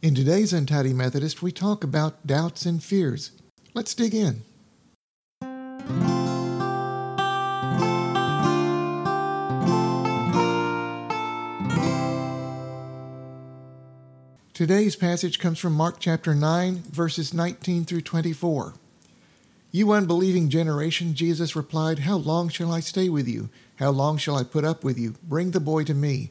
In today's Untidy Methodist, we talk about doubts and fears. Let's dig in. Today's passage comes from Mark chapter 9, verses 19 through 24. You unbelieving generation, Jesus replied, How long shall I stay with you? How long shall I put up with you? Bring the boy to me.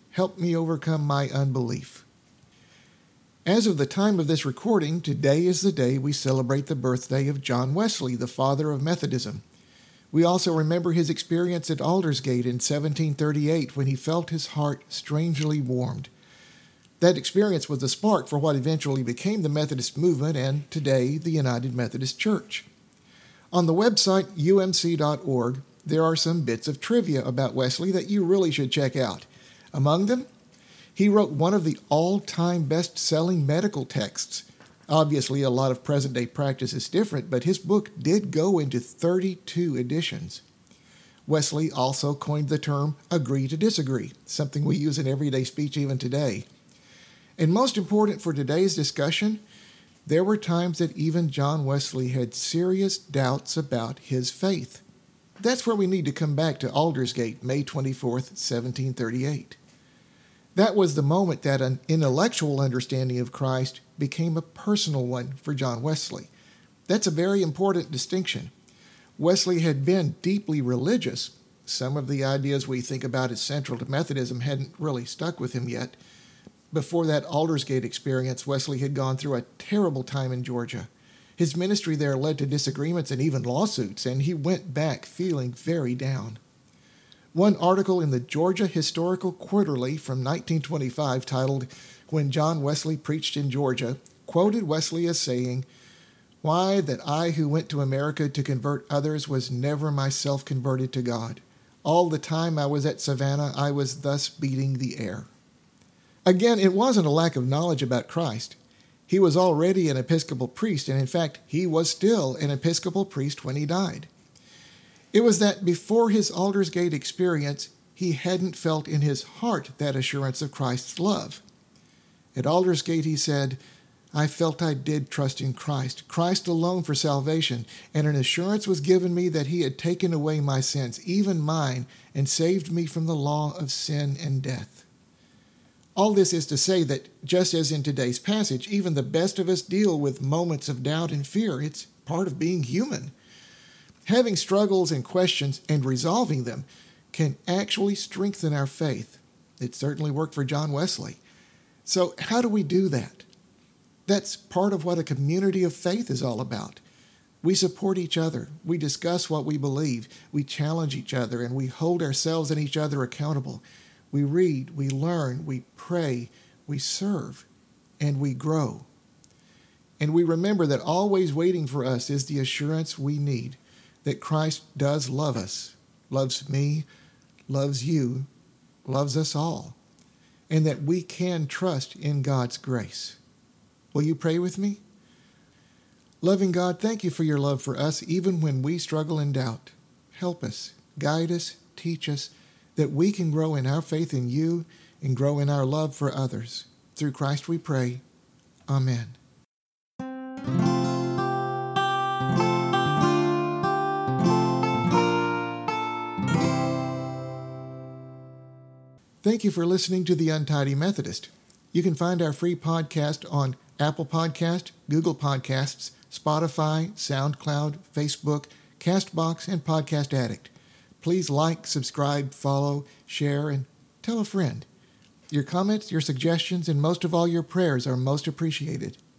Help me overcome my unbelief. As of the time of this recording, today is the day we celebrate the birthday of John Wesley, the father of Methodism. We also remember his experience at Aldersgate in 1738 when he felt his heart strangely warmed. That experience was the spark for what eventually became the Methodist movement and today the United Methodist Church. On the website umc.org, there are some bits of trivia about Wesley that you really should check out. Among them, he wrote one of the all time best selling medical texts. Obviously, a lot of present day practice is different, but his book did go into 32 editions. Wesley also coined the term agree to disagree, something we use in everyday speech even today. And most important for today's discussion, there were times that even John Wesley had serious doubts about his faith. That's where we need to come back to Aldersgate, May 24th, 1738. That was the moment that an intellectual understanding of Christ became a personal one for John Wesley. That's a very important distinction. Wesley had been deeply religious. Some of the ideas we think about as central to Methodism hadn't really stuck with him yet. Before that Aldersgate experience, Wesley had gone through a terrible time in Georgia. His ministry there led to disagreements and even lawsuits, and he went back feeling very down. One article in the Georgia Historical Quarterly from 1925, titled When John Wesley Preached in Georgia, quoted Wesley as saying, Why, that I who went to America to convert others was never myself converted to God. All the time I was at Savannah, I was thus beating the air. Again, it wasn't a lack of knowledge about Christ. He was already an Episcopal priest, and in fact, he was still an Episcopal priest when he died. It was that before his Aldersgate experience, he hadn't felt in his heart that assurance of Christ's love. At Aldersgate, he said, I felt I did trust in Christ, Christ alone for salvation, and an assurance was given me that He had taken away my sins, even mine, and saved me from the law of sin and death. All this is to say that, just as in today's passage, even the best of us deal with moments of doubt and fear. It's part of being human. Having struggles and questions and resolving them can actually strengthen our faith. It certainly worked for John Wesley. So, how do we do that? That's part of what a community of faith is all about. We support each other. We discuss what we believe. We challenge each other, and we hold ourselves and each other accountable. We read, we learn, we pray, we serve, and we grow. And we remember that always waiting for us is the assurance we need that Christ does love us, loves me, loves you, loves us all, and that we can trust in God's grace. Will you pray with me? Loving God, thank you for your love for us even when we struggle and doubt. Help us, guide us, teach us that we can grow in our faith in you and grow in our love for others. Through Christ we pray. Amen. Thank you for listening to The Untidy Methodist. You can find our free podcast on Apple Podcast, Google Podcasts, Spotify, SoundCloud, Facebook, Castbox, and Podcast Addict. Please like, subscribe, follow, share, and tell a friend. Your comments, your suggestions, and most of all, your prayers are most appreciated.